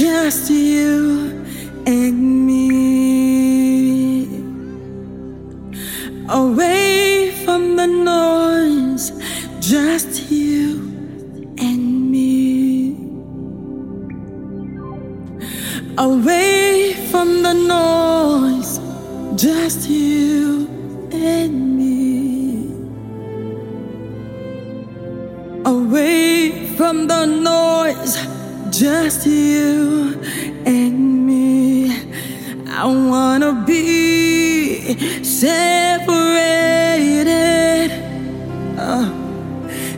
just you and me. Away from the noise, just you and me. Away from the noise, just you and me. Away from the noise, just you and me. I wanna be separated, uh,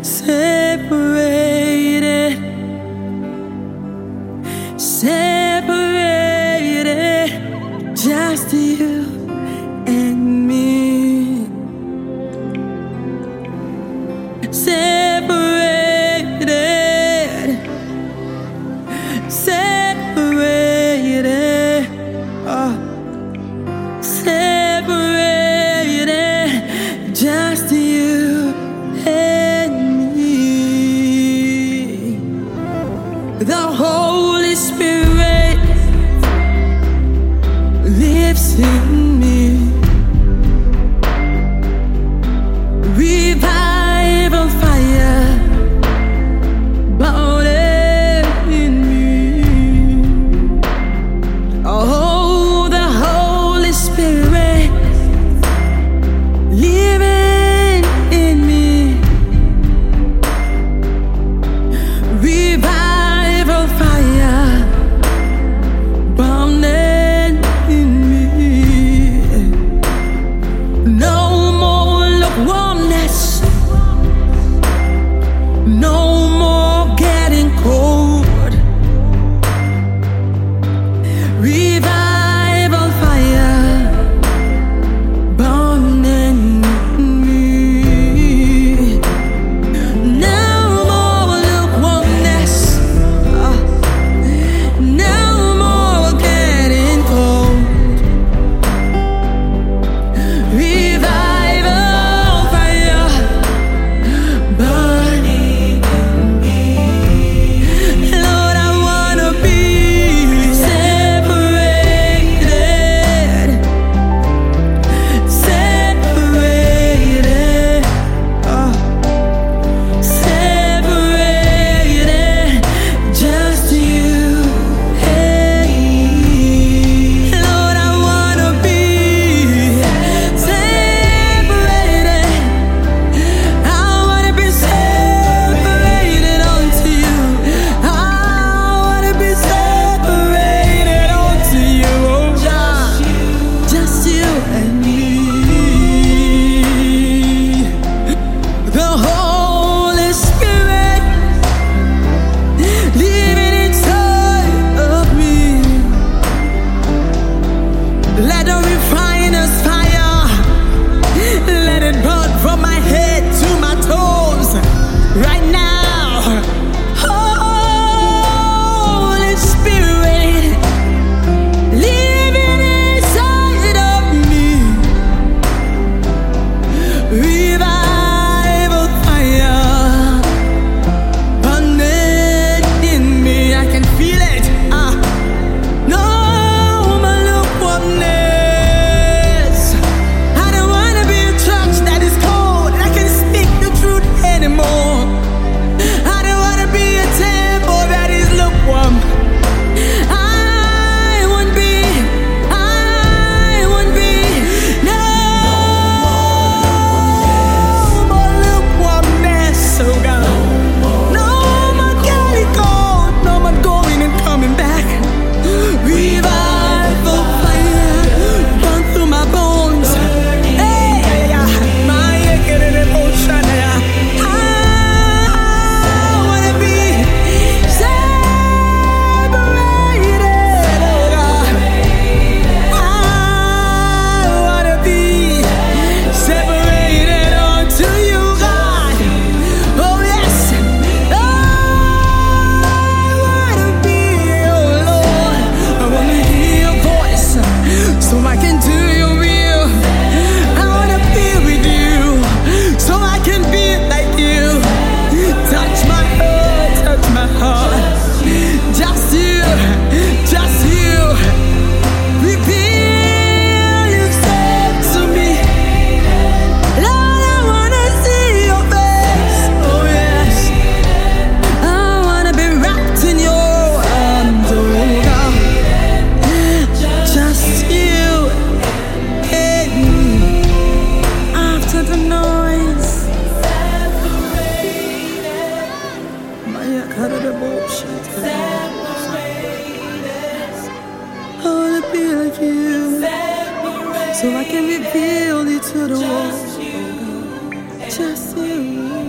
separated, separated, just you and me. I wanna be like you, so I can reveal it to the world. Just you.